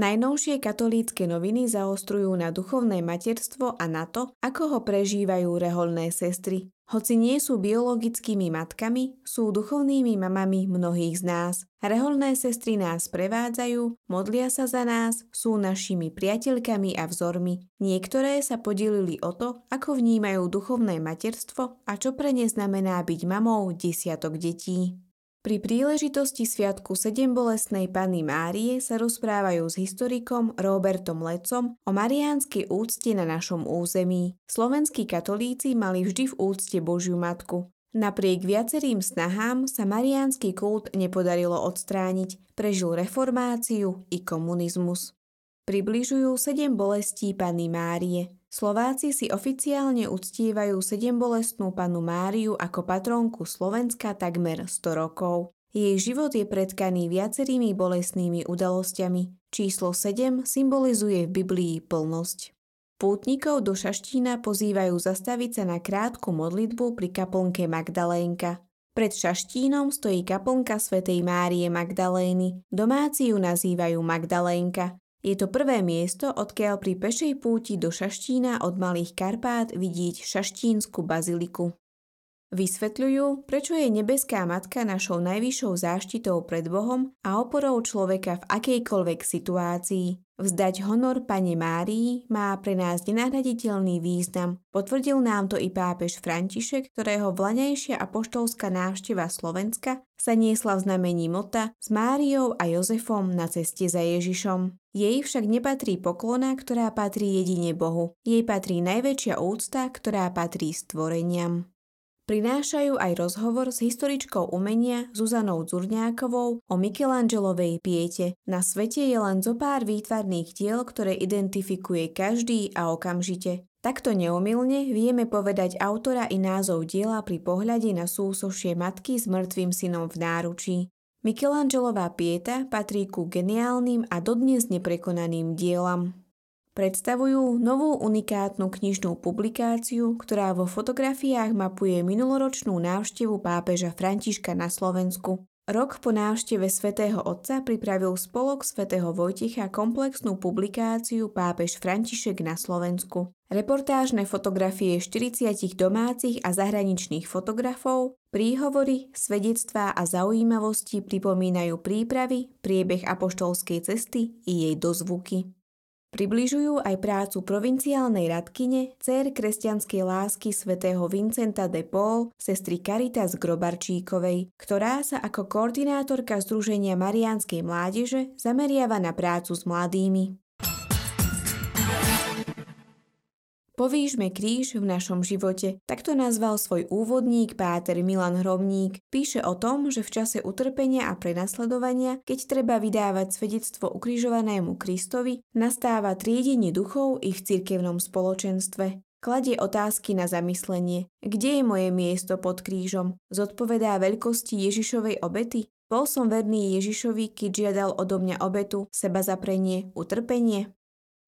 Najnovšie katolícke noviny zaostrujú na duchovné materstvo a na to, ako ho prežívajú reholné sestry. Hoci nie sú biologickými matkami, sú duchovnými mamami mnohých z nás. Reholné sestry nás prevádzajú, modlia sa za nás, sú našimi priateľkami a vzormi. Niektoré sa podelili o to, ako vnímajú duchovné materstvo a čo pre ne znamená byť mamou desiatok detí. Pri príležitosti Sviatku sedem bolestnej Panny Márie sa rozprávajú s historikom Robertom Lecom o mariánskej úcte na našom území. Slovenskí katolíci mali vždy v úcte Božiu Matku. Napriek viacerým snahám sa mariánsky kult nepodarilo odstrániť, prežil reformáciu i komunizmus. Približujú sedem bolestí Panny Márie. Slováci si oficiálne uctívajú sedembolestnú panu Máriu ako patrónku Slovenska takmer 100 rokov. Jej život je predkaný viacerými bolestnými udalosťami. Číslo 7 symbolizuje v Biblii plnosť. Pútnikov do Šaštína pozývajú zastaviť sa na krátku modlitbu pri kaplnke Magdalénka. Pred Šaštínom stojí kaplnka svätej Márie Magdalény. Domáci ju nazývajú Magdalénka. Je to prvé miesto, odkiaľ pri pešej púti do Šaštína od Malých Karpát vidieť Šaštínsku baziliku. Vysvetľujú, prečo je nebeská matka našou najvyššou záštitou pred Bohom a oporou človeka v akejkoľvek situácii. Vzdať honor Pane Márii má pre nás nenahraditeľný význam. Potvrdil nám to i pápež František, ktorého vlaňajšia apoštolská návšteva Slovenska sa niesla v znamení mota s Máriou a Jozefom na ceste za Ježišom. Jej však nepatrí poklona, ktorá patrí jedine Bohu. Jej patrí najväčšia úcta, ktorá patrí stvoreniam prinášajú aj rozhovor s historičkou umenia Zuzanou Zurňákovou o Michelangelovej piete. Na svete je len zo pár výtvarných diel, ktoré identifikuje každý a okamžite. Takto neomilne vieme povedať autora i názov diela pri pohľade na súsošie matky s mŕtvým synom v náručí. Michelangelová pieta patrí ku geniálnym a dodnes neprekonaným dielam. Predstavujú novú unikátnu knižnú publikáciu, ktorá vo fotografiách mapuje minuloročnú návštevu pápeža Františka na Slovensku. Rok po návšteve svätého Otca pripravil spolok svätého Vojticha komplexnú publikáciu Pápež František na Slovensku. Reportážne fotografie 40 domácich a zahraničných fotografov, príhovory, svedectvá a zaujímavosti pripomínajú prípravy, priebeh apoštolskej cesty i jej dozvuky. Približujú aj prácu provinciálnej radkyne, dcer kresťanskej lásky svätého Vincenta de Paul, sestry Caritas Grobarčíkovej, ktorá sa ako koordinátorka Združenia Mariánskej mládeže zameriava na prácu s mladými. Povížme kríž v našom živote. Takto nazval svoj úvodník páter Milan Hromník. Píše o tom, že v čase utrpenia a prenasledovania, keď treba vydávať svedectvo ukrižovanému Kristovi, nastáva triedenie duchov i v cirkevnom spoločenstve. Kladie otázky na zamyslenie. Kde je moje miesto pod krížom? Zodpovedá veľkosti Ježišovej obety? Bol som verný Ježišovi, keď žiadal odo mňa obetu, seba zaprenie, utrpenie?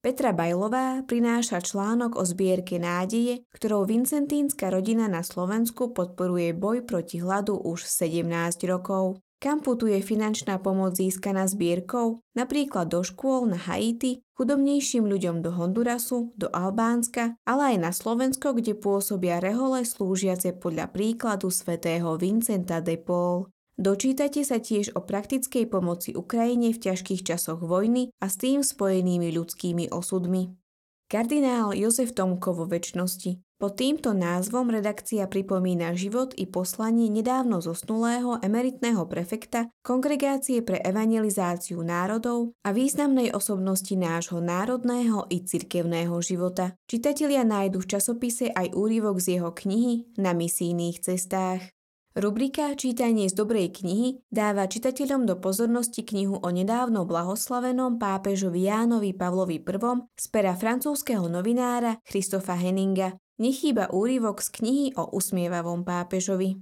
Petra Bajlová prináša článok o zbierke nádeje, ktorou vincentínska rodina na Slovensku podporuje boj proti hladu už 17 rokov. Kam putuje finančná pomoc získaná zbierkou, napríklad do škôl na Haiti, chudobnejším ľuďom do Hondurasu, do Albánska, ale aj na Slovensko, kde pôsobia rehole slúžiace podľa príkladu svätého Vincenta de Paul. Dočítate sa tiež o praktickej pomoci Ukrajine v ťažkých časoch vojny a s tým spojenými ľudskými osudmi. Kardinál Jozef Tomko vo väčšnosti. Pod týmto názvom redakcia pripomína život i poslanie nedávno zosnulého emeritného prefekta Kongregácie pre evangelizáciu národov a významnej osobnosti nášho národného i cirkevného života. Čitatelia nájdu v časopise aj úryvok z jeho knihy Na misijných cestách. Rubrika Čítanie z dobrej knihy dáva čitateľom do pozornosti knihu o nedávno blahoslavenom pápežovi Jánovi Pavlovi I z pera francúzského novinára Christofa Henninga. Nechýba úryvok z knihy o usmievavom pápežovi.